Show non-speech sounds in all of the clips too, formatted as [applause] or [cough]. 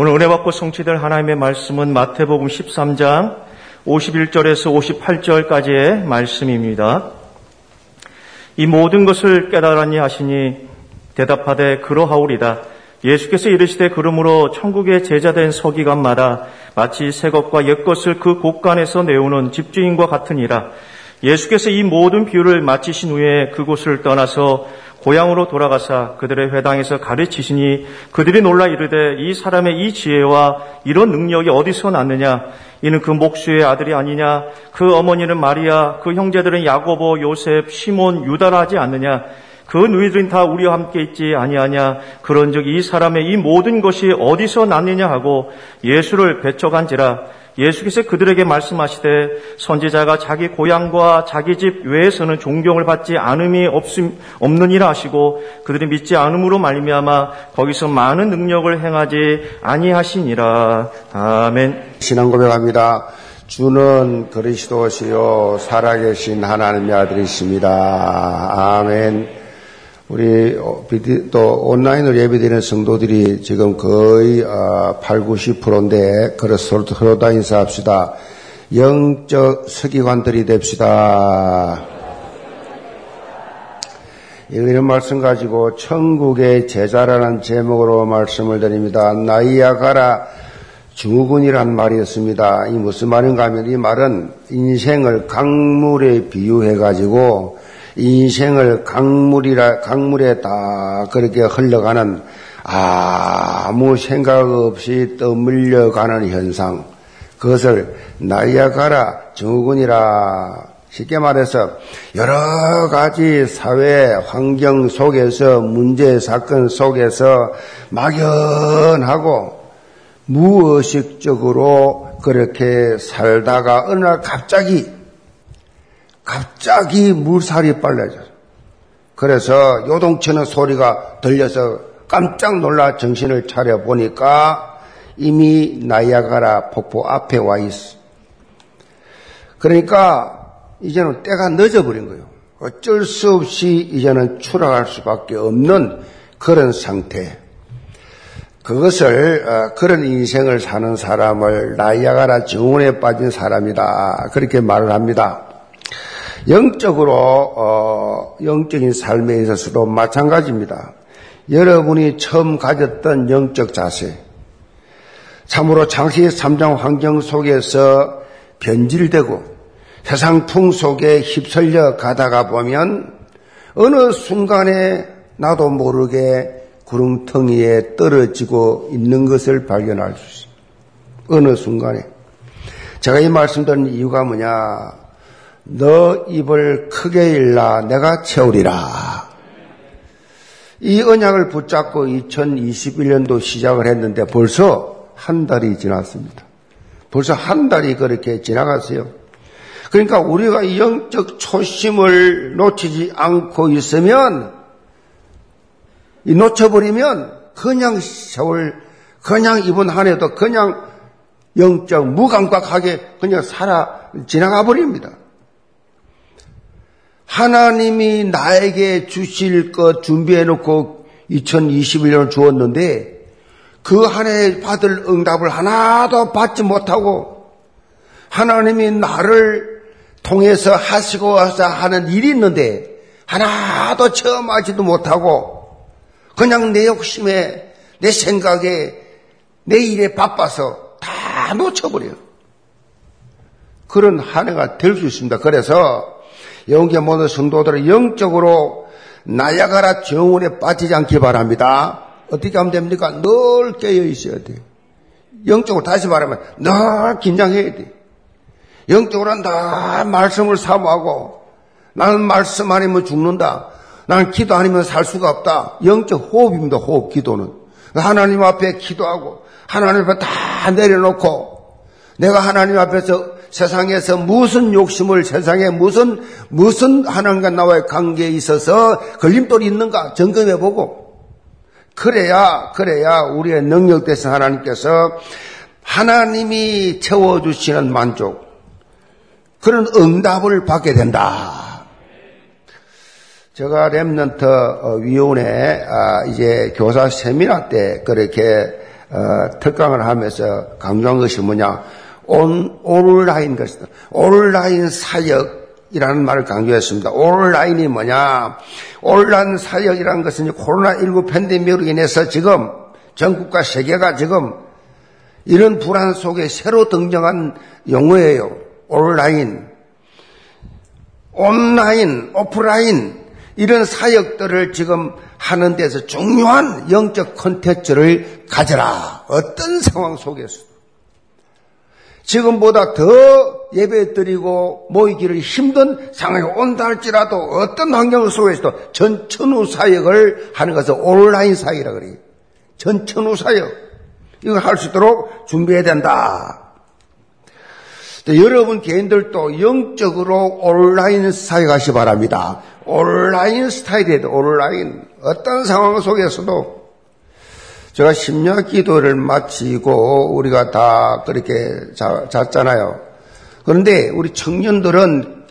오늘 은혜 받고 성취될 하나님의 말씀은 마태복음 13장 51절에서 58절까지의 말씀입니다. 이 모든 것을 깨달았니 하시니 대답하되 그러하오리다. 예수께서 이르시되 그러므로 천국의 제자된 서기관마다 마치 새 것과 옛 것을 그 곳간에서 내오는 집주인과 같으니라. 예수께서 이 모든 비유를 마치신 후에 그곳을 떠나서 고향으로 돌아가사 그들의 회당에서 가르치시니 그들이 놀라 이르되 이 사람의 이 지혜와 이런 능력이 어디서 났느냐? 이는 그 목수의 아들이 아니냐? 그 어머니는 마리아 그 형제들은 야고보 요셉 시몬 유다라 하지 않느냐? 그 누이들은 다 우리와 함께 있지 아니하냐? 그런즉 이 사람의 이 모든 것이 어디서 났느냐? 하고 예수를 배척한지라 예수께서 그들에게 말씀하시되 선지자가 자기 고향과 자기 집 외에서는 존경을 받지 않음이 없음, 없느니라 하시고 그들이 믿지 않음으로 말미암아 거기서 많은 능력을 행하지 아니하시니라. 아멘. 신앙 고백합니다. 주는 그리스도시요 살아계신 하나님의 아들이십니다. 아멘. 우리 어, 또 온라인으로 예배드리는 성도들이 지금 거의 8, 어, 90%인데 그래서 서로 다 인사합시다. 영적 서기관들이 됩시다. 이런 말씀 가지고 천국의 제자라는 제목으로 말씀을 드립니다. 나이아가라 증후군이란 말이었습니다. 이 무슨 말인가 하면 이 말은 인생을 강물에 비유해 가지고 인생을 강물이라, 강물에 다 그렇게 흘러가는 아무 생각 없이 떠밀려가는 현상. 그것을 나이아가라 증후군이라 쉽게 말해서 여러 가지 사회 환경 속에서 문제 사건 속에서 막연하고 무의식적으로 그렇게 살다가 어느 날 갑자기 갑자기 물살이 빨라져. 그래서 요동치는 소리가 들려서 깜짝 놀라 정신을 차려 보니까 이미 나이아가라 폭포 앞에 와 있어. 그러니까 이제는 때가 늦어버린 거예요. 어쩔 수 없이 이제는 추락할 수밖에 없는 그런 상태. 그것을 어, 그런 인생을 사는 사람을 나이아가라 정원에 빠진 사람이다. 그렇게 말을 합니다. 영적으로 어, 영적인 삶에 있어서도 마찬가지입니다. 여러분이 처음 가졌던 영적 자세, 참으로 장시 삼장 환경 속에서 변질되고 세상 풍 속에 휩쓸려 가다가 보면 어느 순간에 나도 모르게 구름텅이에 떨어지고 있는 것을 발견할 수 있습니다. 어느 순간에. 제가 이 말씀드린 이유가 뭐냐. 너 입을 크게 일라 내가 채우리라. 이 언약을 붙잡고 2021년도 시작을 했는데 벌써 한 달이 지났습니다. 벌써 한 달이 그렇게 지나갔어요. 그러니까 우리가 영적 초심을 놓치지 않고 있으면 이 놓쳐버리면 그냥 세월 그냥 이번 한 해도 그냥 영적 무감각하게 그냥 살아 지나가 버립니다. 하나님이 나에게 주실 것 준비해 놓고 2021년을 주었는데 그 한 해 받을 응답을 하나도 받지 못하고 하나님이 나를 통해서 하시고 하는 일이 있는데 하나도 체험하지도 못하고 그냥 내 욕심에 내 생각에 내 일에 바빠서 다 놓쳐버려요. 그런 한 해가 될 수 있습니다. 그래서 영계 모든 성도들은 영적으로 나야가라 정원에 빠지지 않기 바랍니다. 어떻게 하면 됩니까? 늘 깨어 있어야 돼. 영적으로 다시 말하면 늘 긴장해야 돼. 영적으로는 늘 말씀을 사모하고 나는 말씀 아니면 죽는다. 나는 기도 아니면 살 수가 없다. 영적 호흡입니다. 호흡 기도는. 하나님 앞에 기도하고 하나님 앞에 다 내려놓고 내가 하나님 앞에서 세상에서 무슨 욕심을 세상에 무슨 무슨 하나님과 나와의 관계에 있어서 걸림돌이 있는가 점검해 보고 그래야 그래야 우리의 능력 대신 하나님께서 하나님이 채워 주시는 만족 그런 응답을 받게 된다. 제가 렘넌트 위원회 아, 이제 교사 세미나 때 그렇게 어, 특강을 하면서 강조한 것이 뭐냐? 온, 온라인 것이다. 온라인 사역이라는 말을 강조했습니다. 온라인이 뭐냐? 온라인 사역이라는 것은 코로나19 팬데믹으로 인해서 지금 전국과 세계가 지금 이런 불안 속에 새로 등장한 용어예요. 온라인. 온라인, 오프라인, 이런 사역들을 지금 하는 데서 중요한 영적 컨텐츠를 가져라. 어떤 상황 속에서. 지금보다 더 예배 드리고 모이기를 힘든 상황이 온다 할지라도 어떤 환경 속에서도 전천후 사역을 하는 것을 온라인 사역이라 그래요. 전천후 사역. 이걸 할 수 있도록 준비해야 된다. 여러분 개인들도 영적으로 온라인 사역하시 바랍니다. 온라인 스타일이에요. 온라인. 어떤 상황 속에서도 제가 심야 기도를 마치고 우리가 다 그렇게 자, 잤잖아요. 그런데 우리 청년들은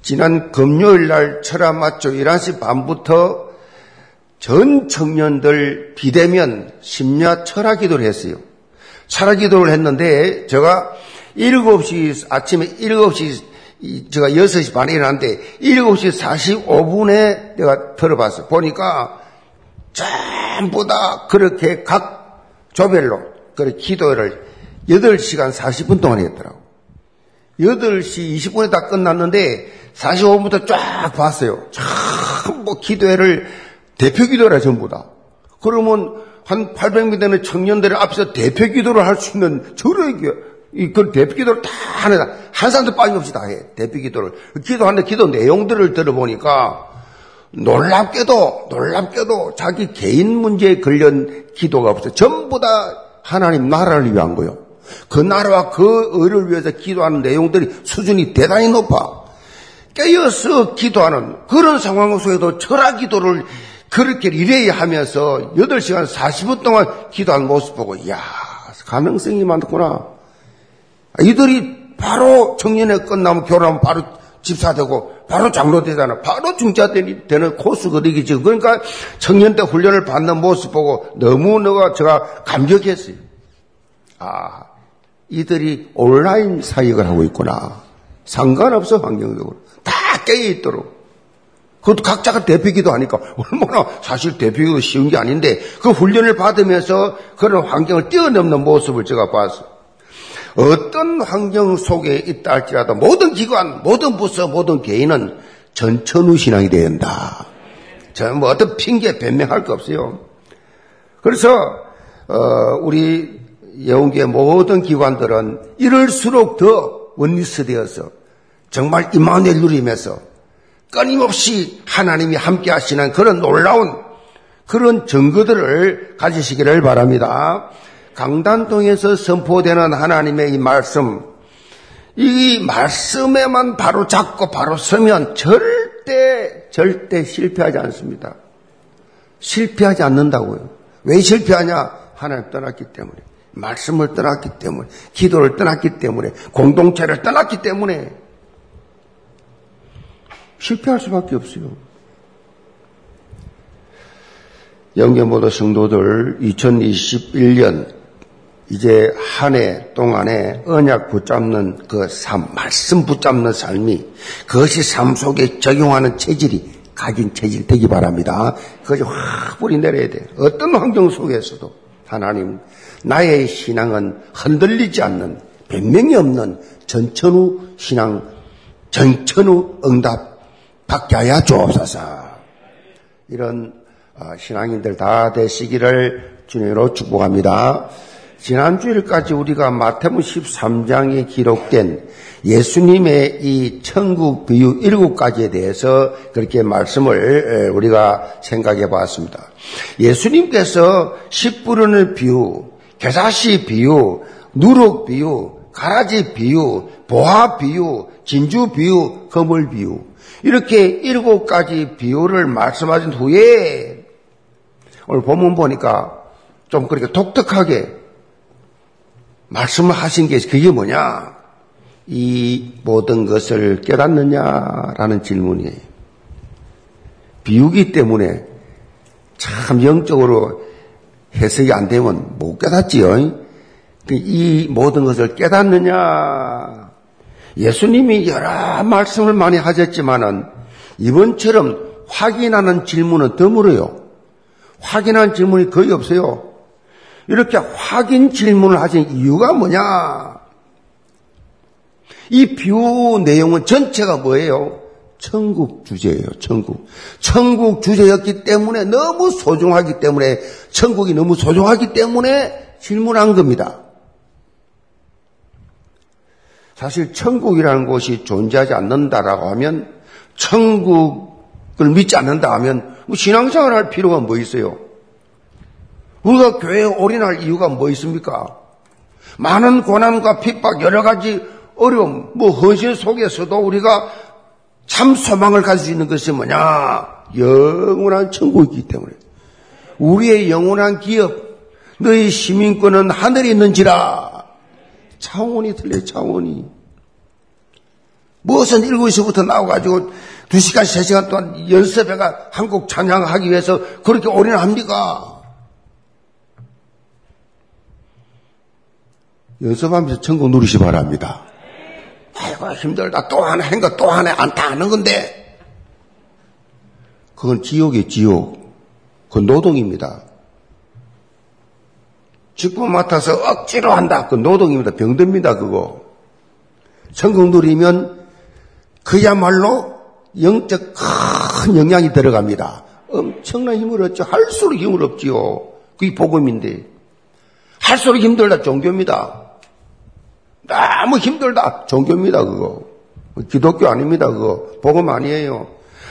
지난 금요일 날 철학 맞죠. 11시 반부터 전 청년들 비대면 심야 철학 기도를 했어요. 철학 기도를 했는데 제가 7시, 아침에 7시, 제가 6시 반에 일어났는데 7시 45분에 내가 들어봤어요. 보니까 전부 다 그렇게 각 조별로 그 기도를 8시간 40분 동안 했더라고. 8시 20분에 다 끝났는데 45분부터 쫙 봤어요. 전부 기도회를 대표 기도라 전부 다. 그러면 한 800명 되는 청년들 앞에서 대표 기도를 할 수 있는 저런 이그 대표 기도를 다 하는 한 사람도 빠짐없이 다 해. 대표 기도를 기도하는데 기도 내용들을 들어보니까 놀랍게도 놀랍게도 자기 개인 문제에 걸린 기도가 없어요. 전부 다 하나님 나라를 위한 거요. 그 나라와 그 의를 위해서 기도하는 내용들이 수준이 대단히 높아. 깨어서 기도하는 그런 상황 속에도 철학 기도를 그렇게 리레이 하면서 8시간 40분 동안 기도한 모습 보고, 이야, 가능성이 많구나. 이들이 바로 청년회 끝나면 결혼하면 바로 집사되고 바로 장로 되잖아. 바로 중자 되는 코스거든요. 지금 그러니까 청년 때 훈련을 받는 모습 보고 너무 너가 제가 감격했어요. 아, 이들이 온라인 사역을 하고 있구나. 상관없어 환경적으로 다 깨어 있도록. 그것도 각자가 대표기도 하니까 얼마나 사실 대표기도 쉬운 게 아닌데 그 훈련을 받으면서 그런 환경을 뛰어넘는 모습을 제가 봤어요. 어떤 환경 속에 있다 할지라도 모든 기관, 모든 부서, 모든 개인은 전천후 신앙이 되어야 한다. 저는 뭐 어떤 핑계 변명할 거 없어요. 그래서 어, 우리 예원계 모든 기관들은 이럴수록 더 원리스 되어서 정말 이만을 누리면서 끊임없이 하나님이 함께 하시는 그런 놀라운 그런 증거들을 가지시기를 바랍니다. 강단동에서 선포되는 하나님의 이 말씀, 이 말씀에만 바로 잡고 바로 서면 절대, 절대 실패하지 않습니다. 실패하지 않는다고요. 왜 실패하냐? 하나님 떠났기 때문에. 말씀을 떠났기 때문에. 기도를 떠났기 때문에. 공동체를 떠났기 때문에. 실패할 수밖에 없어요. 영계모도 성도들 2021년 이제 한 해 동안에 언약 붙잡는 그 삶, 말씀 붙잡는 삶이 그것이 삶 속에 적용하는 체질이 가진 체질 되기 바랍니다. 그것이 확 뿌리 내려야 돼. 어떤 환경 속에서도 하나님, 나의 신앙은 흔들리지 않는 변명이 없는 전천후 신앙, 전천후 응답 받게 하여 주옵소서. 이런 어, 신앙인들 다 되시기를 주님으로 축복합니다. 지난주일까지 우리가 마태복 13장에 기록된 예수님의 이 천국 비유 일곱 가지에 대해서 그렇게 말씀을 우리가 생각해 봤습니다. 예수님께서 씨 뿌르는 비유, 개사시 비유, 누룩 비유, 가라지 비유, 보화 비유, 진주 비유, 거물 비유 이렇게 일곱 가지 비유를 말씀하신 후에 오늘 본문 보니까 좀 그렇게 독특하게 말씀을 하신 게 그게 뭐냐? 이 모든 것을 깨닫느냐라는 질문이에요. 비우기 때문에 참 영적으로 해석이 안 되면 못 깨닫지요. 그이 모든 것을 깨닫느냐? 예수님이 여러 말씀을 많이 하셨지만은 이번처럼 확인하는 질문은 드물어요. 확인하는 질문이 거의 없어요. 이렇게 확인 질문을 하신 이유가 뭐냐? 이 비유 내용은 전체가 뭐예요? 천국 주제예요, 천국. 천국 주제였기 때문에 너무 소중하기 때문에, 천국이 너무 소중하기 때문에 질문한 겁니다. 사실 천국이라는 곳이 존재하지 않는다라고 하면, 천국을 믿지 않는다 하면, 뭐 신앙생활 할 필요가 뭐 있어요? 우리가 교회에 올인할 이유가 뭐 있습니까? 많은 고난과 핍박, 여러 가지 어려움, 뭐 헌신 속에서도 우리가 참 소망을 가질 수 있는 것이 뭐냐? 영원한 천국이기 때문에. 우리의 영원한 기업, 너희 시민권은 하늘에 있는지라. 차원이 틀려, 차원이. 무엇은 7시부터 나와가지고 2시간, 3시간 동안 연습해가 한국 찬양하기 위해서 그렇게 올인합니까? 연습하면서 천국 누리시 바랍니다. 아이고 힘들다 또 하나 한거 또 하나 안다 하는 건데 그건 지옥이 지옥 그 노동입니다. 직분 맡아서 억지로 한다 그 노동입니다. 병듭니다 그거. 천국 누리면 그야말로 영적 큰 영향이 들어갑니다. 엄청난 힘을 얻죠. 할수록 힘을 얻지요. 그게 복음인데. 할수록 힘들다 종교입니다. 너무 힘들다. 종교입니다, 그거. 기독교 아닙니다, 그거. 복음 아니에요.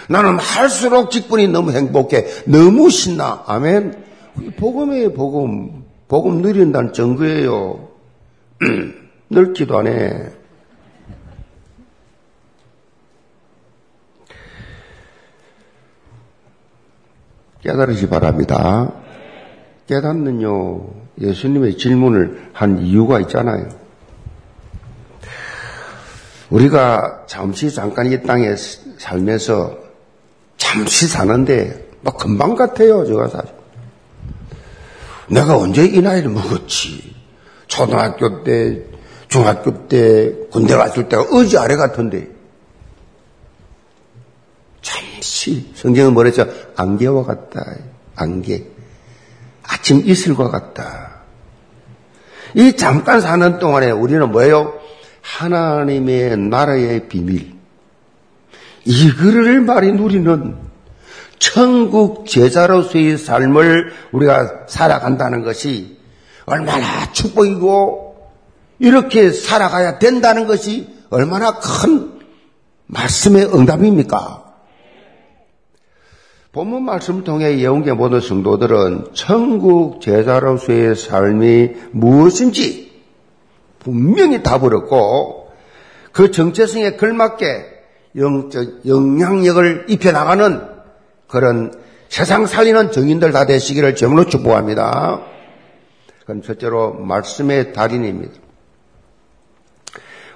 나는 할수록 직분이 너무 행복해. 너무 신나. 아멘. 복음이에요, 복음. 복음 누린다는 증거예요. [clears throat] 안 해. 깨달으시 바랍니다. 깨닫는요, 예수님의 질문을 한 이유가 있잖아요. 우리가 잠시 잠깐 이 땅에 살면서 잠시 사는데 막 금방 같아요, 제가 사실. 내가 언제 이 나이를 먹었지? 초등학교 때, 중학교 때, 군대 갔을 때가 어제 아래 같은데. 잠시, 성경은 뭐랬죠? 안개와 같다. 안개. 아침 이슬과 같다. 이 잠깐 사는 동안에 우리는 뭐예요? 하나님의 나라의 비밀. 이거를 말이 누리는 천국 제자로서의 삶을 우리가 살아간다는 것이 얼마나 축복이고 이렇게 살아가야 된다는 것이 얼마나 큰 말씀의 응답입니까? 본문 말씀 통해 예언계 모든 성도들은 천국 제자로서의 삶이 무엇인지 분명히 답을 얻고 그 정체성에 걸맞게 영적 영향력을 입혀나가는 그런 세상 살리는 정인들 다 되시기를 점으로 축복합니다. 그럼 첫째로 말씀의 달인입니다.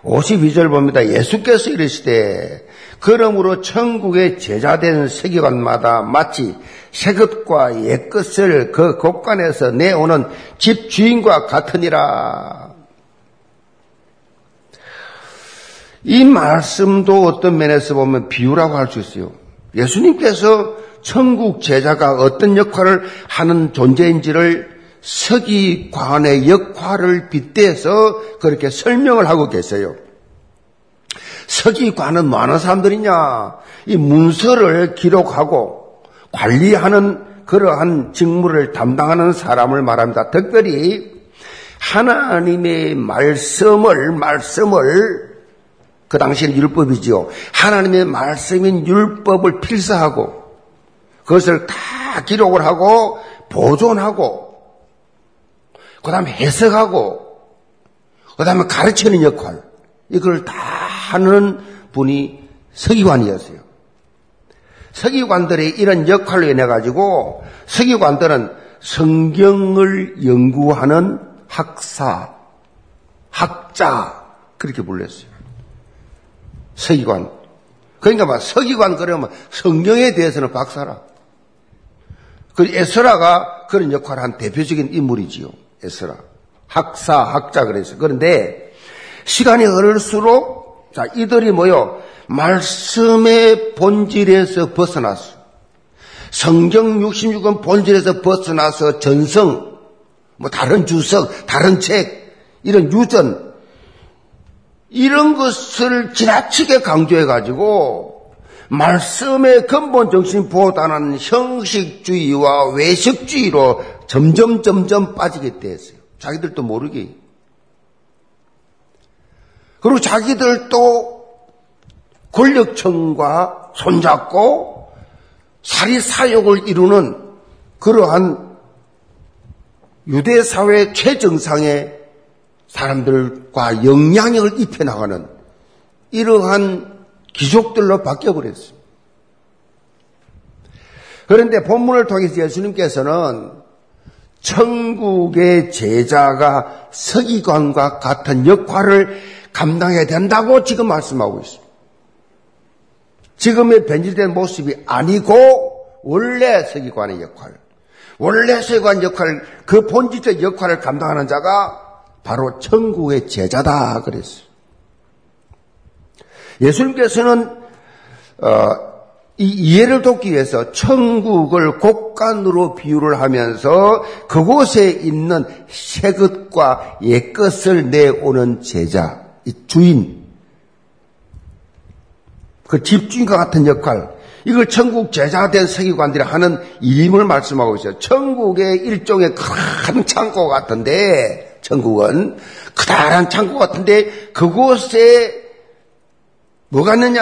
52절 봅니다. 예수께서 이르시되 그러므로 천국의 제자된 세계관마다 마치 새것과 옛것을 그 곳간에서 내오는 집 주인과 같으니라. 이 말씀도 어떤 면에서 보면 비유라고 할 수 있어요. 예수님께서 천국 제자가 어떤 역할을 하는 존재인지를 서기관의 역할을 빗대서 그렇게 설명을 하고 계세요. 서기관은 뭐 하는 사람들이냐? 이 문서를 기록하고 관리하는 그러한 직무를 담당하는 사람을 말합니다. 특별히 하나님의 말씀을, 말씀을 그 당시에는 율법이지요. 하나님의 말씀인 율법을 필사하고 그것을 다 기록을 하고 보존하고 그 다음에 해석하고 그 다음에 가르치는 역할 이걸 다 하는 분이 서기관이었어요. 서기관들의 이런 역할로 인해 가지고 서기관들은 성경을 연구하는 학사, 학자 그렇게 불렸어요. 서기관. 그러니까 막 서기관 그러면 성경에 대해서는 박사라. 그 에스라가 그런 역할을 한 대표적인 인물이지요. 에스라. 학사, 학자 그래서. 그런데 시간이 흐를수록 자, 이들이 뭐요? 말씀의 본질에서 벗어났어. 성경 66권 본질에서 벗어나서 전성, 뭐 다른 주석, 다른 책, 이런 유전, 이런 것을 지나치게 강조해가지고 말씀의 근본 정신보다는 형식주의와 외식주의로 점점 점점 빠지게 됐어요. 자기들도 모르게. 그리고 자기들도 권력층과 손잡고 사리사욕을 이루는 그러한 유대 사회 최정상의 사람들과 영향력을 입혀나가는 이러한 기족들로 바뀌어버렸습니다. 그런데 본문을 통해서 예수님께서는 천국의 제자가 서기관과 같은 역할을 감당해야 된다고 지금 말씀하고 있습니다. 지금의 변질된 모습이 아니고 원래 서기관의 역할, 원래 서기관 역할, 그 본질적 역할을 감당하는 자가 바로 천국의 제자다 그랬어요. 예수님께서는 어, 이 이해를 돕기 위해서 천국을 곡간으로 비유를 하면서 그곳에 있는 새것과 옛것을 내오는 제자, 이 주인, 그 집주인과 같은 역할, 이걸 천국 제자된 서기관들이 하는 일임을 말씀하고 있어요. 천국의 일종의 큰 창고 같은데, 천국은 크다란 창고 같은데, 그곳에 뭐가 있느냐?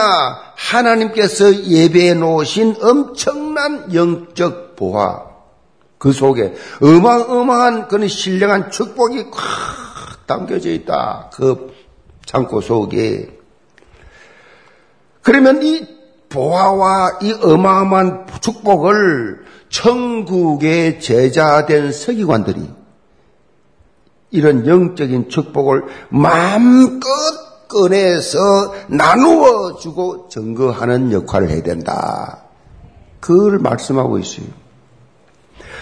하나님께서 예배해 놓으신 엄청난 영적 보화. 그 속에 어마어마한 그런 신령한 축복이 꽉 담겨져 있다. 그 창고 속에. 그러면 이 보화와 이 어마어마한 축복을 천국의 제자된 서기관들이 이런 영적인 축복을 마음껏 꺼내서 나누어 주고 증거하는 역할을 해야 된다. 그걸 말씀하고 있어요.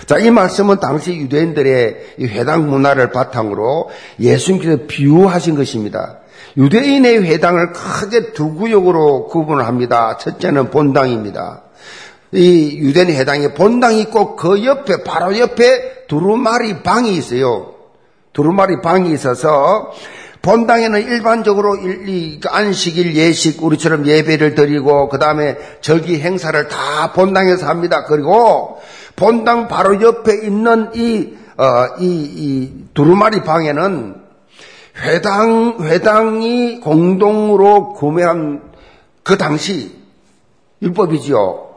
자, 이 말씀은 당시 유대인들의 회당 문화를 바탕으로 예수님께서 비유하신 것입니다. 유대인의 회당을 크게 두 구역으로 구분을 합니다. 첫째는 본당입니다. 이 유대인 회당에 본당이 있고 그 옆에 바로 옆에 두루마리 방이 있어요. 두루마리 방이 있어서 본당에는 일반적으로 그 안식일 예식 우리처럼 예배를 드리고 그 다음에 절기 행사를 다 본당에서 합니다. 그리고 본당 바로 옆에 있는 이, 어, 이, 이 두루마리 방에는 회당, 회당이 공동으로 구매한 그 당시 율법이지요.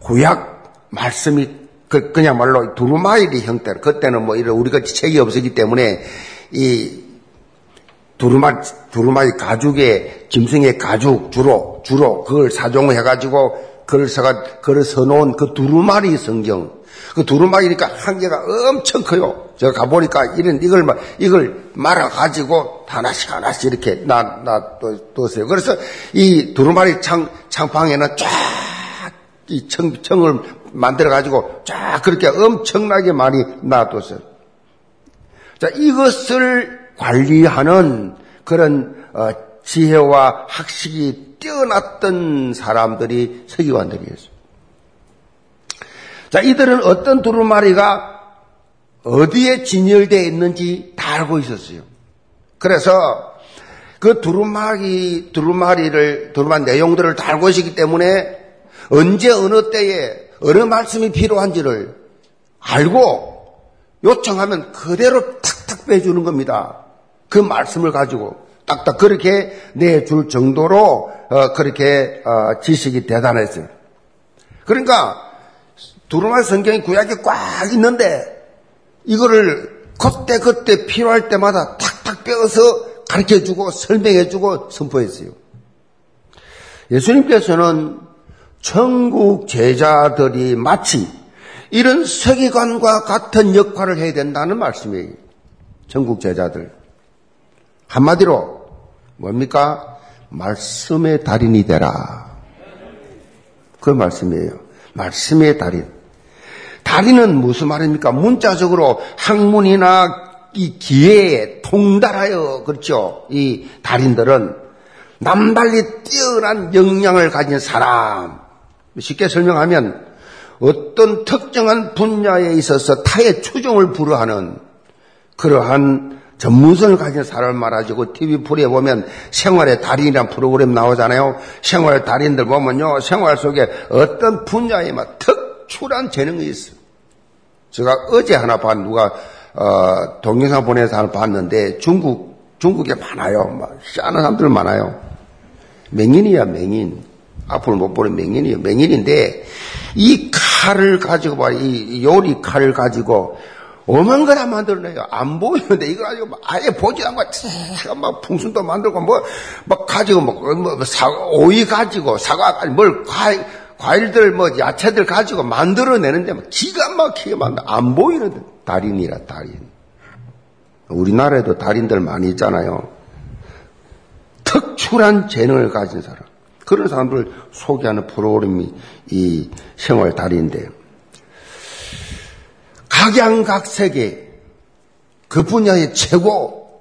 구약 말씀이 그, 그냥 말로 두루마리 형태로 그때는 뭐 이런 우리같이 책이 없었기 때문에 이 두루마리, 두루마리 가죽에, 짐승의 가죽, 주로, 주로, 그걸 사종해가지고, 그걸 서가, 그걸 서놓은 그 두루마리 성경. 그 두루마리니까 한계가 엄청 커요. 제가 가보니까 이런, 이걸, 이걸 말아가지고 하나씩 하나씩 이렇게 놔, 놔뒀어요. 그래서 이 두루마리 창, 창방에는 쫙, 이 청, 청을 만들어가지고 쫙 그렇게 엄청나게 많이 놔뒀어요. 자, 이것을 관리하는 그런 어, 지혜와 학식이 뛰어났던 사람들이 서기관들이었습니다. 자, 이들은 어떤 두루마리가 어디에 진열되어 있는지 다 알고 있었어요. 그래서 그 두루마리, 두루마리를, 두루마리 내용들을 다 알고 있기 때문에 언제 어느 때에 어느 말씀이 필요한지를 알고 요청하면 그대로 탁탁 빼주는 겁니다. 그 말씀을 가지고 딱딱 그렇게 내줄 정도로 어, 그렇게 어, 지식이 대단했어요. 그러니까 두루마리 성경이 구약에 꽉 있는데 이거를 그때 그때 필요할 때마다 탁탁 빼어서 가르쳐주고 설명해주고 선포했어요. 예수님께서는 천국 제자들이 마치 이런 세계관과 같은 역할을 해야 된다는 말씀이에요. 천국 제자들. 한마디로 뭡니까? 말씀의 달인이 되라. 그 말씀이에요. 말씀의 달인. 다리는 무슨 말입니까? 문자적으로 학문이나 이 기회에 통달하여 그렇죠. 이 달인들은 남달리 뛰어난 역량을 가진 사람. 쉽게 설명하면 어떤 특정한 분야에 있어서 타의 추종을 불허하는 그러한 전문성을 가진 사람을 말하지고 TV 프로에 보면 생활의 달인이라는 프로그램 나오잖아요. 생활 달인들 보면요. 생활 속에 어떤 분야에 막 특출한 재능이 있어. 제가 어제 하나 봤, 누가, 어, 동영상 보내서 하나 봤는데 중국, 중국에 많아요. 막, 희한한 사람들 많아요. 맹인이야, 맹인. 앞으로 못 보는 맹인이에요. 맹인인데, 이 칼을 가지고 봐, 이 요리 칼을 가지고 오만 거나 만들어내요. 안 보이는데 이거 가지고 아예 보지 않고 제가 막 풍순도 만들고 뭐, 막 가지고 뭐, 뭐 사, 오이 가지고 사과, 아니 뭘 과일, 과일들 뭐 야채들 가지고 만들어내는데 막 기가 막히게 만들, 안 보이는데 달인이라 달인. 우리나라에도 달인들 많이 있잖아요. 특출한 재능을 가진 사람. 그런 사람들을 소개하는 프로그램이 이 생활 달인데 각양각색의 그 분야의 최고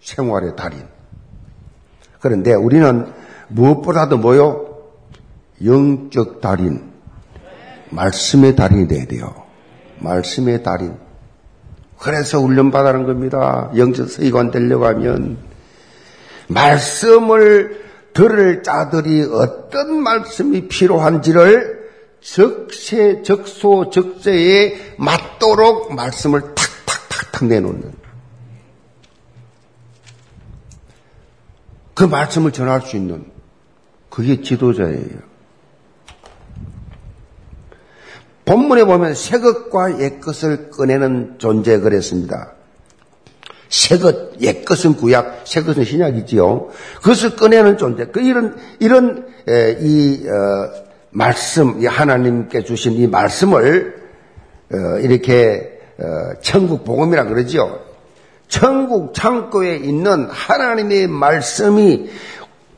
생활의 달인. 그런데 우리는 무엇보다도 뭐요? 영적 달인. 말씀의 달인이 돼야 돼요. 말씀의 달인. 그래서 훈련받아는 겁니다. 영적 서기관 되려고 하면 말씀을 들을 자들이 어떤 말씀이 필요한지를 적세, 적소, 적세에 맞도록 말씀을 탁탁탁탁 내놓는. 그 말씀을 전할 수 있는 그게 지도자예요. 본문에 보면 새 것과 옛 것을 꺼내는 존재 그랬습니다. 새 것, 옛 것은 구약, 새 것은 신약이지요. 그것을 꺼내는 존재. 그 이런 이런 에, 이 어, 말씀, 이 하나님께 주신 이 말씀을 어, 이렇게 어, 천국 복음이라 그러지요. 천국 창고에 있는 하나님의 말씀이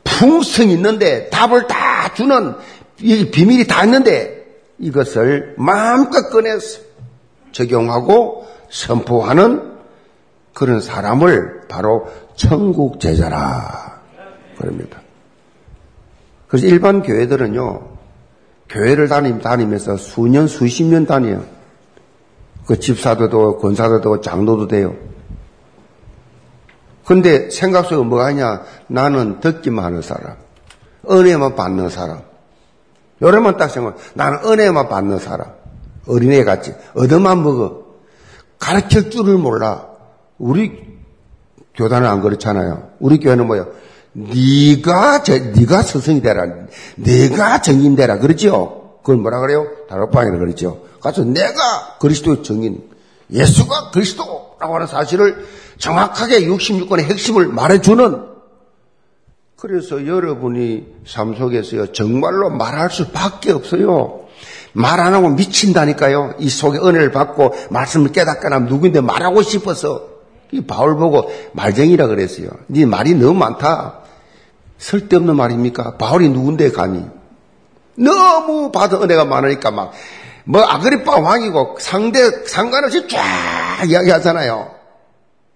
풍성히 있는데 답을 다 주는 이 비밀이 다 있는데 이것을 마음껏 꺼내서 적용하고 선포하는 그런 사람을 바로 천국 제자라 그럽니다. 그래서 일반 교회들은요, 교회를 다니, 다니면서 수년, 수십 년 다녀요. 그 집사도 되고, 권사도 되고, 장로도 돼요. 근데 생각 속에 뭐가 있냐? 나는 듣기만 하는 사람. 은혜만 받는 사람. 요래만 딱 생각, 나는 은혜만 받는 사람. 어린애 같이. 얻어만 먹어. 가르칠 줄을 몰라. 우리 교단은 안 그렇잖아요. 우리 교회는 뭐예요? 네가 저, 네가 스승이 되라. 네가 정인 되라. 그렇죠? 그걸 뭐라 그래요? 다락방이라 그러죠. 가서 내가 그리스도의 정인, 예수가 그리스도라고 하는 사실을 정확하게 66권의 핵심을 말해주는 그래서 여러분이 삶 속에서요, 정말로 말할 수밖에 없어요. 말 안 하고 미친다니까요. 이 속에 은혜를 받고 말씀을 하면 누구인데 말하고 싶어서 이 바울 보고 말쟁이라 그랬어요. 네 말이 너무 많다. 쓸데없는 말입니까? 바울이 누군데 감히? 너무 받은 은혜가 많으니까 막, 뭐 아그리파 왕이고 상대, 상관없이 쫙 이야기하잖아요.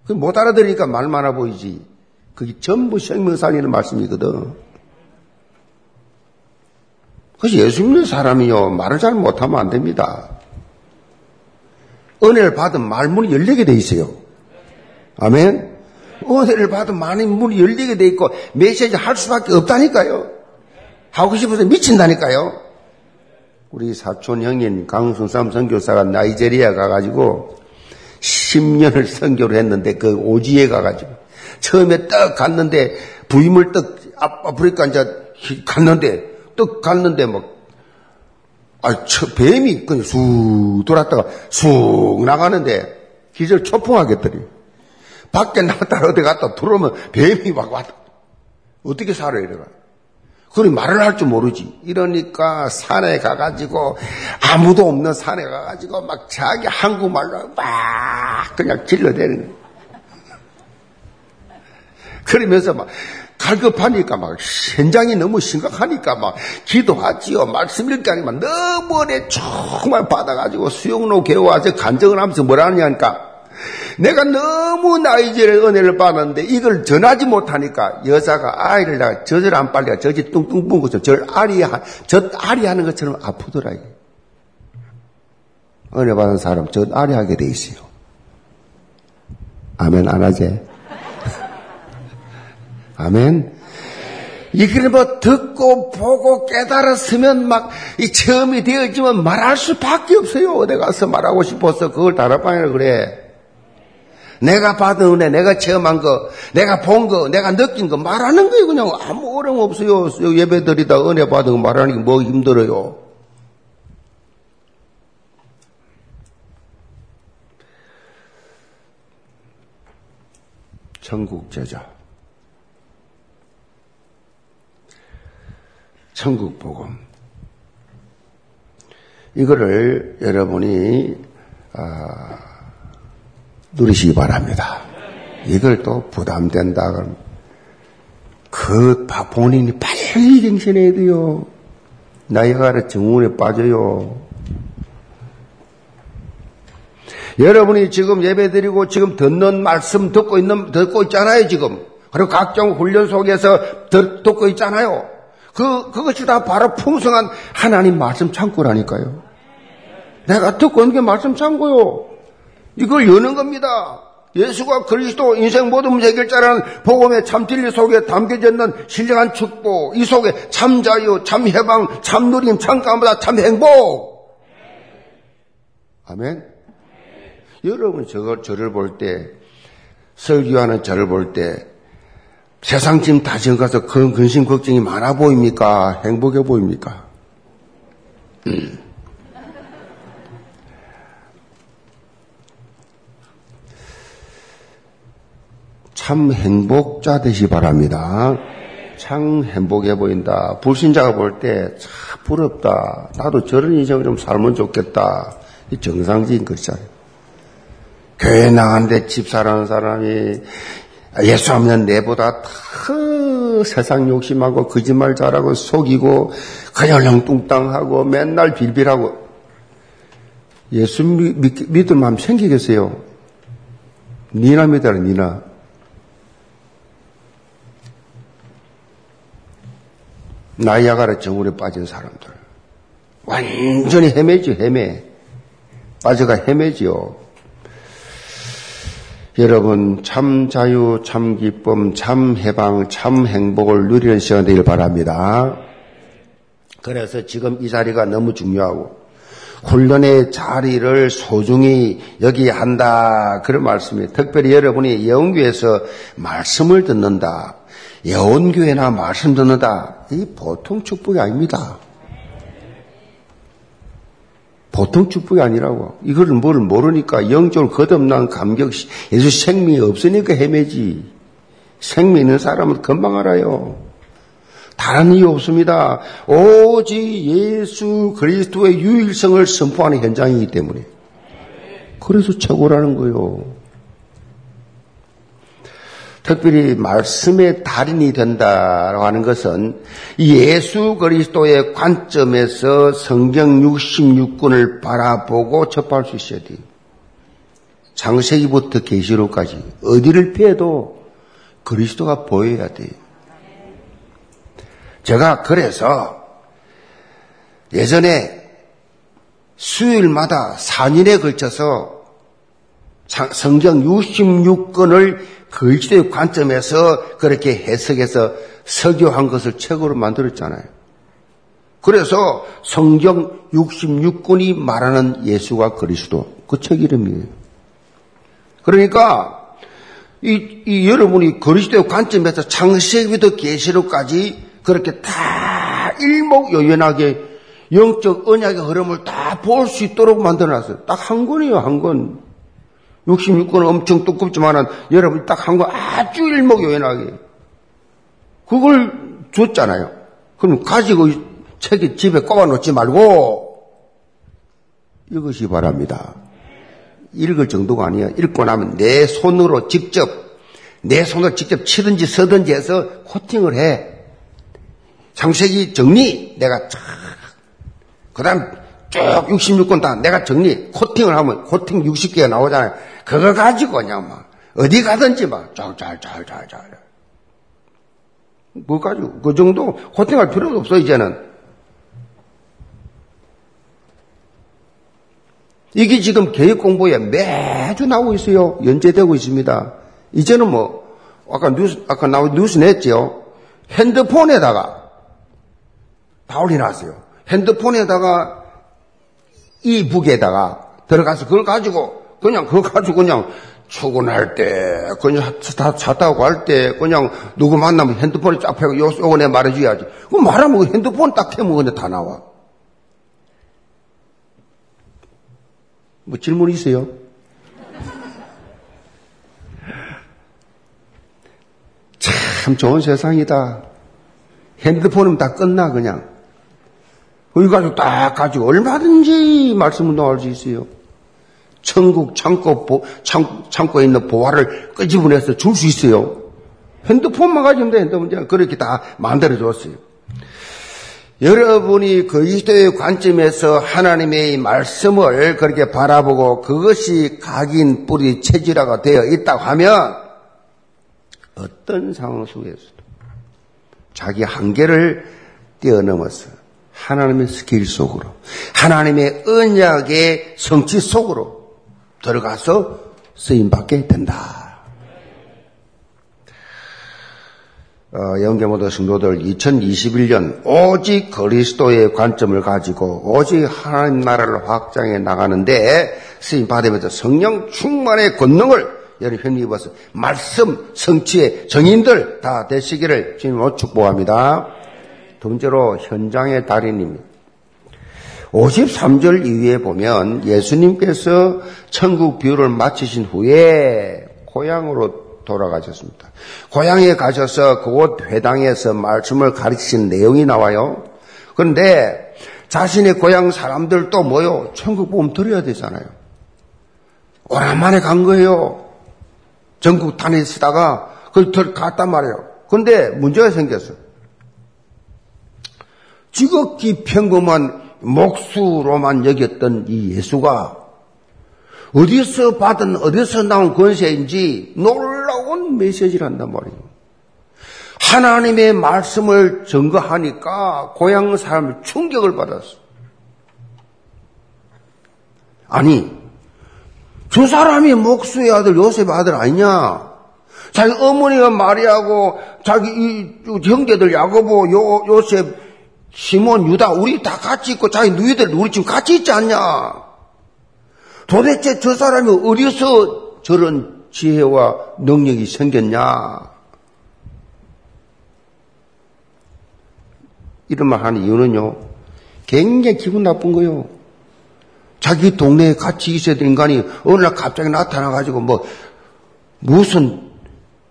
그못 알아들으니까 말 많아 보이지. 그게 전부 생명 살리는 말씀이거든. 그래서 예수 믿는 사람이요, 말을 잘 못하면 안 됩니다. 은혜를 받은 말문이 열리게 돼 있어요. 아멘? 은혜를 받은 많은 문이 열리게 돼 있고 메시지 할 수밖에 없다니까요. 하고 싶어서 미친다니까요. 우리 사촌 형인 강순삼 선교사가 나이제리아 가가지고 10년을 선교를 했는데 그 오지에 가가지고 처음에 딱 갔는데 부임을 딱 아프리카 이제 갔는데 딱 갔는데 막 아, 저 뱀이 그냥 쑥 돌았다가 쑥 나가는데 기절 초풍하겠더니 밖에 나갔다 어디 갔다 들어오면 뱀이 막 왔다. 어떻게 살아요, 이래가. 그리 말을 할 줄 모르지. 이러니까 산에 가가지고 아무도 없는 산에 가가지고 막 자기 한국말로 막 그냥 질러대는. 그러면서 막 갈급하니까 막 현장이 너무 심각하니까 막 기도하지요. 말씀 읽기 하니까 너무 내 정말 받아가지고 수영로 개와서 간증을 하면서 뭐라 하냐니까 내가 너무 나이지의 은혜를 받았는데 이걸 전하지 못하니까 여자가 아이를 다 젖을 안 빨리가 젖이 뚱뚱 붓은 것처럼 절 아리, 젖 아리 하는 것처럼 아프더라. 은혜 받은 사람 젖 아리 하게 돼 있어요. 아멘 안 하지? [laughs] 아멘. 이걸 뭐 듣고 보고 깨달았으면 막이 처음이 되어지면 말할 수밖에 없어요. 어디 가서 말하고 싶어서 그걸 다락방이라 그래. 내가 받은 은혜, 내가 체험한 거, 내가 본 거, 내가 느낀 거 말하는 거예요. 그냥 아무 어려움 없어요. 예배 드리다 은혜 받은 거 말하는 게 뭐 힘들어요. 천국 제자. 천국 복음. 이거를 여러분이 아, 누리시기 바랍니다. 이걸 또 부담된다 그러면 그 본인이 빨리 갱신해야 돼요. 나이가 정운에 빠져요. 여러분이 지금 예배드리고 지금 듣는 말씀 듣고 있는 듣고 있잖아요 지금. 그리고 각종 훈련 속에서 듣, 듣고 있잖아요. 그 그것이 다 바로 풍성한 하나님 말씀 창고라니까요. 내가 듣고 있는 게 말씀 창고요. 이걸 여는 겁니다. 예수가 그리스도 인생 모든 문제 해결자라는 복음의 참 진리 속에 담겨져 있는 신령한 축복, 이 속에 참 자유, 참 해방, 참 누림, 참 감보다 참 행복. 아멘. 여러분 저걸 저를 볼 때, 설교하는 저를 볼 때, 세상 짐다 지어가서 그런 근심 걱정이 많아 보입니까? 행복해 보입니까? 음. 참 행복자 되시 바랍니다. 참 행복해 보인다. 불신자가 볼 때 참 부럽다. 나도 저런 인생을 좀 살면 좋겠다. 이 정상적인 것이잖아요. 교회 나가는데 집사라는 사람이 예수 하면 내보다 더 세상 욕심하고 거짓말 잘하고 속이고 그냥 뚱땅하고 맨날 빌빌하고 예수 믿, 믿을 마음 생기겠어요? 니나 믿어라 니나 나이아가라 정울에 빠진 사람들. 완전히 헤매죠, 헤매. 빠져가 헤매지요. 여러분, 참 자유, 참 기쁨, 참 해방, 참 행복을 누리는 시간 되길 바랍니다. 그래서 지금 이 자리가 너무 중요하고, 훈련의 자리를 소중히 여기야 한다. 그런 말씀이 특별히 여러분이 영교에서 말씀을 듣는다. 예원교회나 말씀 듣는다. 이 보통 축복이 아닙니다. 보통 축복이 아니라고. 이거를 뭘 모르니까 영적으로 거듭난 감격, 예수 생명이 없으니까 헤매지. 생명 있는 사람은 금방 알아요. 다른 이유 없습니다. 오직 예수 그리스도의 유일성을 선포하는 현장이기 때문에. 그래서 최고라는 거예요. 특별히 말씀의 달인이 된다고 하는 것은 예수 그리스도의 관점에서 성경 66권을 바라보고 접할 수 있어야 돼요. 장세기부터 계시록까지 어디를 피해도 그리스도가 보여야 돼요. 제가 그래서 예전에 수요일마다 4년에 걸쳐서 성경 66권을 그리스도의 관점에서 그렇게 해석해서 설교한 것을 책으로 만들었잖아요. 그래서 성경 66권이 말하는 예수가 그리스도 그 책 이름이에요. 그러니까 이, 이 여러분이 그리스도의 관점에서 창세기부터 계시록까지 그렇게 다 일목요연하게 영적 언약의 흐름을 다 볼 수 있도록 만들어놨어요. 딱 한 권이에요, 한 권. 66권은 엄청 두껍지만은 여러분 딱한 거 아주 일목요연하게 그걸 줬잖아요. 그럼 가지고 책이 집에 꼽아 놓지 말고 읽으시 바랍니다. 읽을 정도가 아니야. 읽고 나면 내 손으로 직접 내 손을 직접 치든지 서든지 해서 코팅을 해. 창세기 정리 내가 쫙. 그 다음 쭉 66권 다 내가 정리, 코팅을 하면 코팅 60개가 나오잖아요. 그거 가지고 그냥 막 어디 가든지 막 쫙잘잘잘잘. 뭐 가지고 그 정도 코팅할 필요도 없어 이제는. 이게 지금 교육 공부에 매주 나오고 있어요. 연재되고 있습니다. 이제는 뭐 아까 뉴스 아까 나온 뉴스 냈죠. 핸드폰에다가 다 올려놨어요. 핸드폰에다가 이 북에다가 들어가서 그걸 가지고 그냥 그거 가지고 그냥 출근할 때 그냥 차, 차 타고 갈 때 그냥 누구 만나면 핸드폰을 쫙 펴고 요, 요거 내 말해줘야지. 그 말하면 그 핸드폰 딱 켜면 근데 다 나와. 뭐 질문 있어요? [laughs] 참 좋은 세상이다. 핸드폰은 다 끝나 그냥. 가지고 딱 가지고 얼마든지 말씀을 놓을 수 있어요. 천국 창고, 창, 창고에 있는 보화를 끄집어내서 줄 수 있어요. 핸드폰만 가지면 돼. 핸드폰 그렇게 다 만들어줬어요. 여러분이 그리스도의 관점에서 하나님의 말씀을 그렇게 바라보고 그것이 각인 뿌리 체질화가 되어 있다고 하면 어떤 상황 속에서도 자기 한계를 뛰어넘어서 하나님의 스케일 속으로 하나님의 언약의 성취 속으로 들어가서 쓰임 받게 된다. 어, 영계모도 성도들 2021년 오직 그리스도의 관점을 가지고 오직 하나님 나라를 확장해 나가는데 쓰임 받으면서 성령 충만의 권능을 여러분 힘입어서 말씀 성취의 정인들 다 되시기를 주님으로 축복합니다. 두 번째로 현장의 달인입니다. 53절 이후에 보면 예수님께서 천국 비유를 마치신 후에 고향으로 돌아가셨습니다. 고향에 가셔서 그곳 회당에서 말씀을 가르치신 내용이 나와요. 그런데 자신의 고향 사람들도 뭐요? 천국 보험 드려야 되잖아요. 오랜만에 간 거예요. 전국 다니시다가 그걸 갔단 말이에요. 근데 문제가 생겼어요. 지극히 평범한 목수로만 여겼던 이 예수가 어디서 받은 어디서 나온 권세인지 놀라운 메시지를 한단 말이에요. 하나님의 말씀을 증거하니까 고향 사람을 충격을 받았어. 아니, 저 사람이 목수의 아들 요셉의 아들 아니냐? 자기 어머니가 마리아고 자기 이 형제들 야고보 요 요셉 시몬 유다 우리 다 같이 있고 자기 누이들 우리 지금 같이 있지 않냐? 도대체 저 사람이 어디서 저런 지혜와 능력이 생겼냐? 이런 말 하는 이유는요, 굉장히 기분 나쁜 거요. 자기 동네에 같이 있어야 될 인간이 어느 날 갑자기 나타나가지고 뭐, 무슨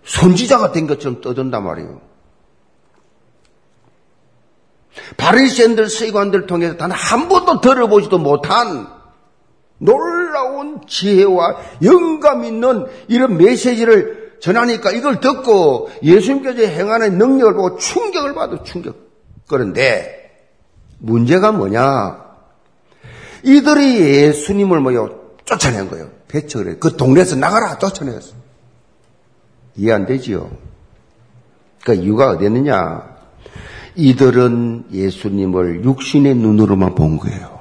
선지자가 된 것처럼 떠든단 말이에요. 바리새인들 서기관들 통해서 단 한 번도 들어보지도 못한 놀라운 지혜와 영감 있는 이런 메시지를 전하니까 이걸 듣고 예수님께서 행하는 능력을 보고 충격을 받아 충격. 그런데 문제가 뭐냐? 이들이 예수님을 뭐요? 쫓아낸 거예요. 배척을 해. 그 동네에서 나가라 쫓아냈어. 이해 안 되지요? 그 이유가 어디 있느냐? 이들은 예수님을 육신의 눈으로만 본 거예요.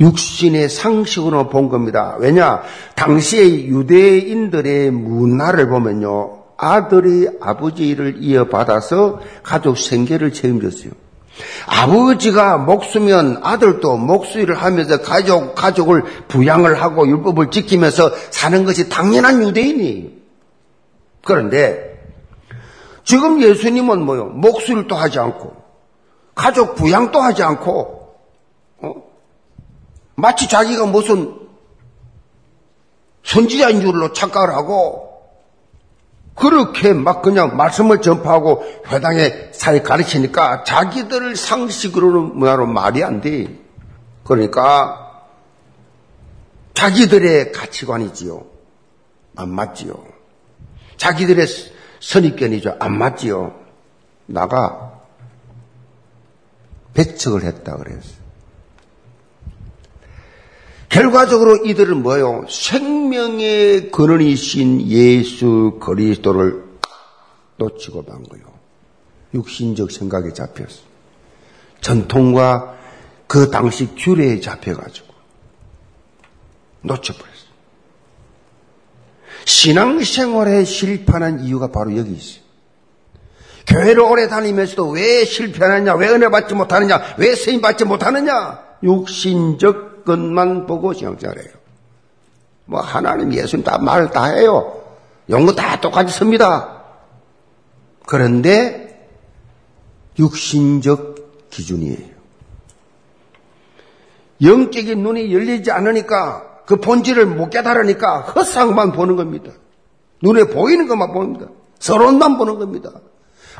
육신의 상식으로 본 겁니다. 왜냐? 당시의 유대인들의 문화를 보면요. 아들이 아버지 일을 이어받아서 가족 생계를 책임졌어요. 아버지가 목수면 아들도 목수일을 하면서 가족, 가족을 부양을 하고 율법을 지키면서 사는 것이 당연한 유대인이에요. 그런데 지금 예수님은 뭐요? 목수일도 하지 않고 가족 부양도 하지 않고 어? 마치 자기가 무슨 선지자인 줄로 착각을 하고 그렇게 막 그냥 말씀을 전파하고 회당에 사회 가르치니까 자기들 상식으로는 뭐야로 말이 안 돼. 그러니까 자기들의 가치관이지요. 안 맞지요. 자기들의 선입견이죠. 안 맞지요. 나가 배척을 했다 그랬어요. 결과적으로 이들은 뭐요? 생명의 근원이신 예수 그리스도를 놓치고 만 거요. 육신적 생각에 잡혔어. 전통과 그 당시 규례에 잡혀가지고 놓쳐버렸어. 신앙생활에 실패하는 이유가 바로 여기 있어요. 교회를 오래 다니면서도 왜 실패하느냐, 왜 은혜 받지 못하느냐, 왜 세임 받지 못하느냐, 육신적 것만 보고 신앙생활 해요. 뭐, 하나님, 예수님 다말다 해요. 연구 다 똑같이 씁니다. 그런데, 육신적 기준이에요. 영적인 눈이 열리지 않으니까 그 본질을 못 깨달으니까 헛상만 보는 겁니다. 눈에 보이는 것만 겁니다. 서론만 보는 겁니다.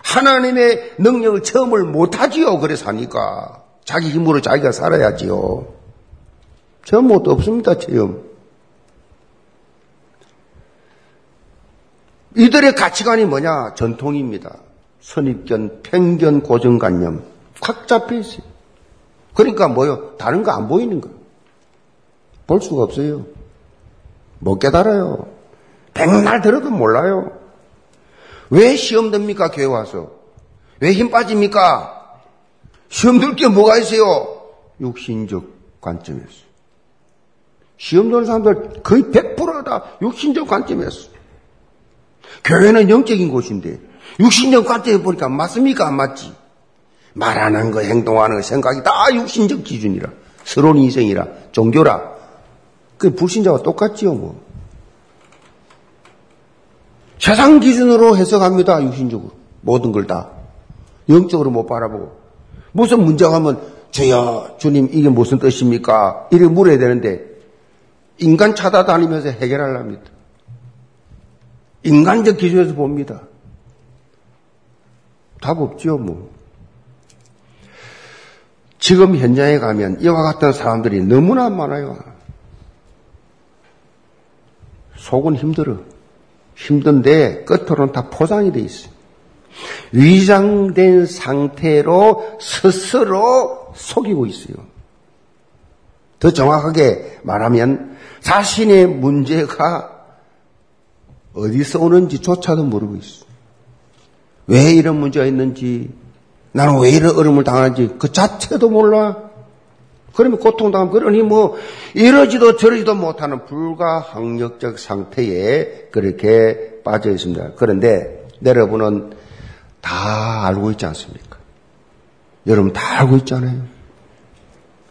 하나님의 능력을 체험을 못하지요. 그래서 하니까. 자기 힘으로 자기가 살아야지요. 체험 못 없습니다. 체험. 이들의 가치관이 뭐냐? 전통입니다. 선입견, 편견, 고정관념. 확 잡혀 있어요. 그러니까 뭐요? 다른 거 안 보이는 거예요. 볼 수가 없어요. 못 깨달아요. 백날 들어도 몰라요. 왜 시험 듭니까? 교회 와서. 왜 힘 빠집니까? 시험 들 게 뭐가 있어요? 육신적 관점에서. 시험 드는 사람들 거의 100%다 육신적 관점에서. 교회는 영적인 곳인데 육신적 관점에 보니까 맞습니까? 안 맞지? 말하는 거, 행동하는 거, 생각이 다 육신적 기준이라. 서론 인생이라. 종교라. 그 불신자와 똑같지요, 뭐. 세상 기준으로 해석합니다, 육신적으로. 모든 걸 다. 영적으로 못 바라보고. 무슨 문제가 하면, 저야, 주님, 이게 무슨 뜻입니까? 이렇게 물어야 되는데, 인간 찾아다니면서 해결하랍니다. 인간적 기준에서 봅니다. 답 없지요, 뭐. 지금 현장에 가면 이와 같은 사람들이 너무나 많아요. 속은 힘들어. 힘든데 끝으로는 다 포장이 돼 있어요. 위장된 상태로 스스로 속이고 있어요. 더 정확하게 말하면 자신의 문제가 어디서 오는지조차도 모르고 있어. 왜 이런 문제가 있는지, 나는 왜 이런 어려움을 당하는지 그 자체도 몰라. 그러면 고통당하면 그러니 뭐 이러지도 저러지도 못하는 불가항력적 상태에 그렇게 빠져 있습니다. 그런데 여러분은 다 알고 있지 않습니까? 여러분 다 알고 있잖아요.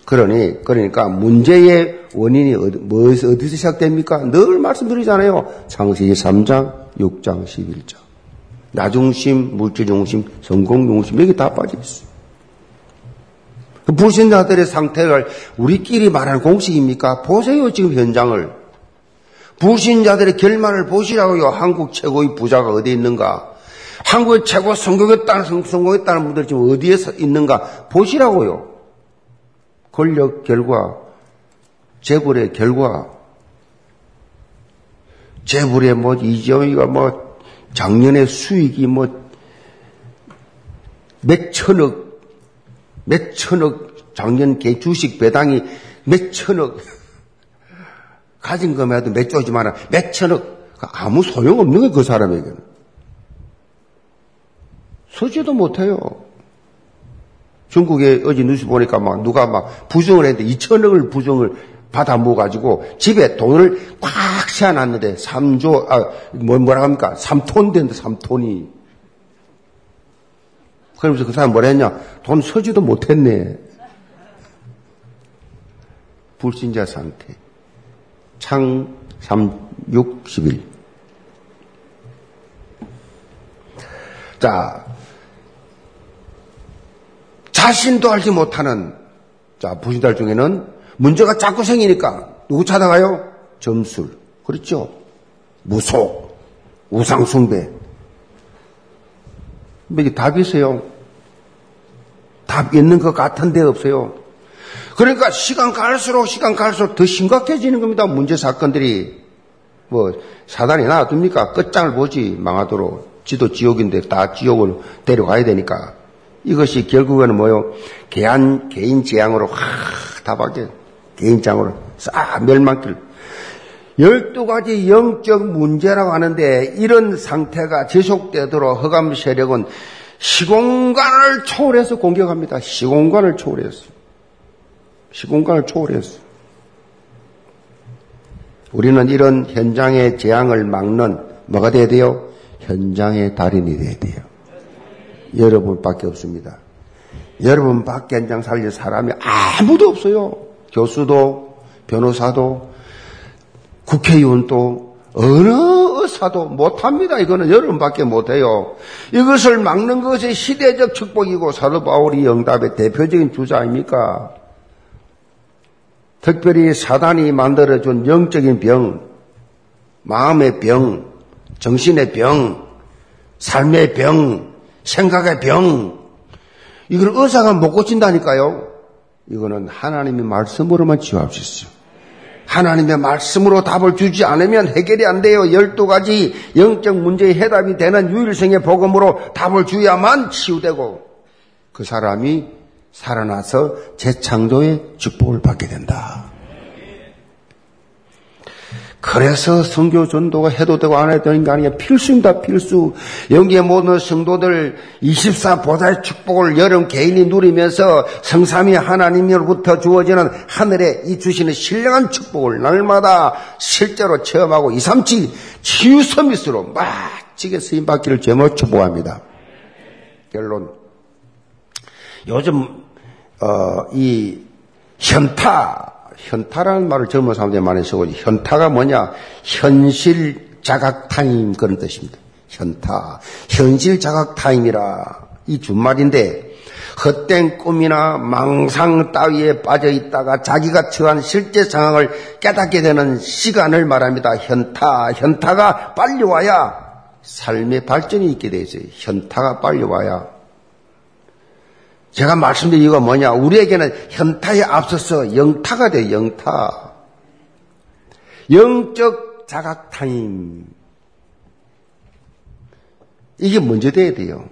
그러니 그러니까 문제의 원인이 어디, 뭐에서 어디서 시작됩니까? 늘 말씀드리잖아요. 창세기 3장, 6장, 11장. 나중심, 물질중심, 성공중심 여기 다 빠져 있어요. 그 불신자들의 상태를 우리끼리 말하는 공식입니까? 보세요, 지금 현장을. 불신자들의 결말을 보시라고요. 한국 최고의 부자가 어디 있는가? 한국의 최고 성공했다는, 성공했다는 분들이 지금 어디에 서 있는가? 보시라고요. 권력 결과, 재벌의 결과, 재벌의 뭐, 이재용이가 뭐, 작년에 수익이 뭐, 몇 천억, 몇 천억 작년 개 주식 배당이 몇 천억 [laughs] 가진 것만 해도 몇 조지만 몇 천억 아무 소용 없는 거예요 그 사람에게는 서지도 못해요 중국에 어제 뉴스 보니까 막 누가 막 부정을 했는데 2천억을 부정을 받아 모가지고 집에 돈을 꽉 채워놨는데 3조, 아, 뭐, 뭐라 합니까? 3톤 된다, 3톤이. 그러면서 그 사람 뭐라 했냐? 돈 서지도 못했네. 불신자 상태. 창 3, 6, 11. 자, 자신도 알지 못하는, 자, 불신자 중에는 문제가 자꾸 생기니까 누구 찾아가요? 점술. 그렇죠? 무속, 우상숭배. 이게 답이 있어요. 답 있는 것 같은데 없어요. 그러니까 시간 갈수록 시간 갈수록 더 심각해지는 겁니다. 문제 사건들이. 뭐 사단이 놔둡니까? 끝장을 보지 망하도록 지도 지옥인데 다 지옥을 데려가야 되니까 이것이 결국에는 뭐요? 개한 개인 재앙으로 확 다 박게 개인 장으로 싹 멸망길. 열두 가지 영적 문제라고 하는데 이런 상태가 지속되도록 허감 세력은 시공간을 초월해서 공격합니다. 시공간을 초월해서. 시공간을 초월해서. 우리는 이런 현장의 재앙을 막는 뭐가 돼야 돼요? 현장의 달인이 돼야 돼요. 여러분밖에 없습니다. 여러분밖에 현장 살릴 사람이 아무도 없어요. 교수도, 변호사도, 국회의원도, 어느 의사도 못합니다. 이거는 여러분밖에 못해요. 이것을 막는 것이 시대적 축복이고 사도 바울이 영답의 대표적인 주자 아닙니까? 특별히 사단이 만들어준 영적인 병, 마음의 병, 정신의 병, 삶의 병, 생각의 병, 이걸 의사가 못 고친다니까요. 이거는 하나님의 말씀으로만 치유할 수 있어요. 하나님의 말씀으로 답을 주지 않으면 해결이 안 돼요. 열두 가지 영적 문제의 해답이 되는 유일성의 복음으로 답을 주야만 치유되고 그 사람이 살아나서 재창조의 축복을 받게 된다. 그래서 성교 전도가 해도 되고 안 해도 되는 게 아니라 필수입니다, 필수. 여기에 모든 성도들 24 보좌의 축복을 여름 개인이 누리면서 성삼이 하나님으로부터 주어지는 하늘에 이 주시는 신령한 축복을 날마다 실제로 체험하고 237 치유 서밋으로 멋지게 쓰임받기를 제목 축복합니다. 결론. 요즘, 어, 이 현타, 현타라는 말을 젊은 사람들이 많이 쓰고 현타가 뭐냐? 현실 자각 타임 그런 뜻입니다. 현타. 현실 자각 타임이라의 준말인데 헛된 꿈이나 망상 따위에 빠져 있다가 자기가 처한 실제 상황을 깨닫게 되는 시간을 말합니다. 현타. 현타가 빨리 와야 삶의 발전이 있게 되죠. 현타가 빨리 와야 제가 말씀드린 이유가 뭐냐? 우리에게는 현타에 앞서서 영타가 돼요, 영타. 영적 자각 타임. 이게 먼저 돼야 돼요.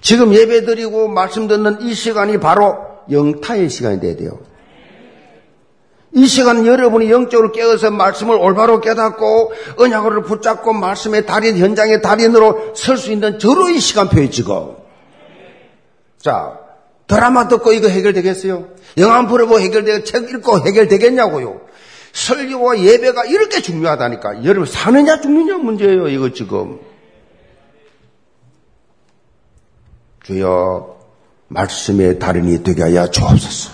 지금 예배 드리고 말씀 듣는 이 시간이 바로 영타의 시간이 돼야 돼요. 이 시간 여러분이 영적으로 깨어서 말씀을 올바로 깨닫고 언약을 붙잡고 말씀의 달인 현장의 달인으로 설 수 있는 저로의 시간표에 지금 자, 드라마 듣고 이거 해결되겠어요? 영화 한 프로 보고 해결되고 책 읽고 해결되겠냐고요? 설교와 예배가 이렇게 중요하다니까. 여러분, 사느냐 죽느냐 문제예요, 이거 지금. 주여, 말씀의 달인이 되게 하여 주옵소서.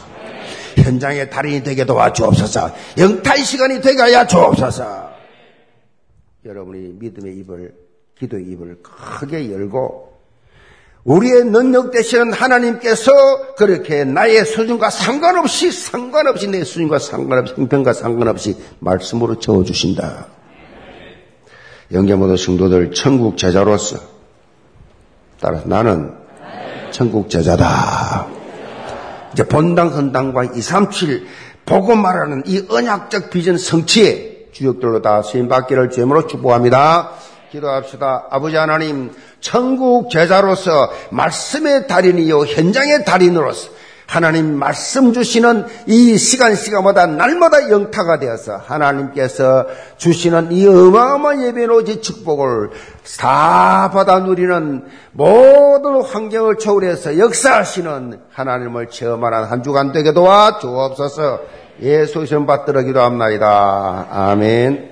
현장의 달인이 되게 도와 주옵소서. 영타의 시간이 되게 하여 주옵소서. 여러분이 믿음의 입을, 기도의 입을 크게 열고 우리의 능력 되시는 하나님께서 그렇게 나의 수준과 상관없이 상관없이 내 수준과 상관없이 형편과 상관없이 말씀으로 채워주신다. 영계 모든 성도들 천국 제자로서 따라서 나는 천국 제자다. 이제 본당 헌당과 237 보고 말하는 이 언약적 비전 성취에 주역들로 다 쓰임받기를 주임으로 축복합니다. 기도합시다. 아버지 하나님 천국 제자로서 말씀의 달인이요 현장의 달인으로서 하나님 말씀 주시는 이 시간 시간마다 날마다 영타가 되어서 하나님께서 주시는 이 어마어마한 예배노지 축복을 다 받아 누리는 모든 환경을 초월해서 역사하시는 하나님을 체험하는 한 주간 되게 도와 주옵소서 예수 이름 받들어 기도합나이다. 아멘.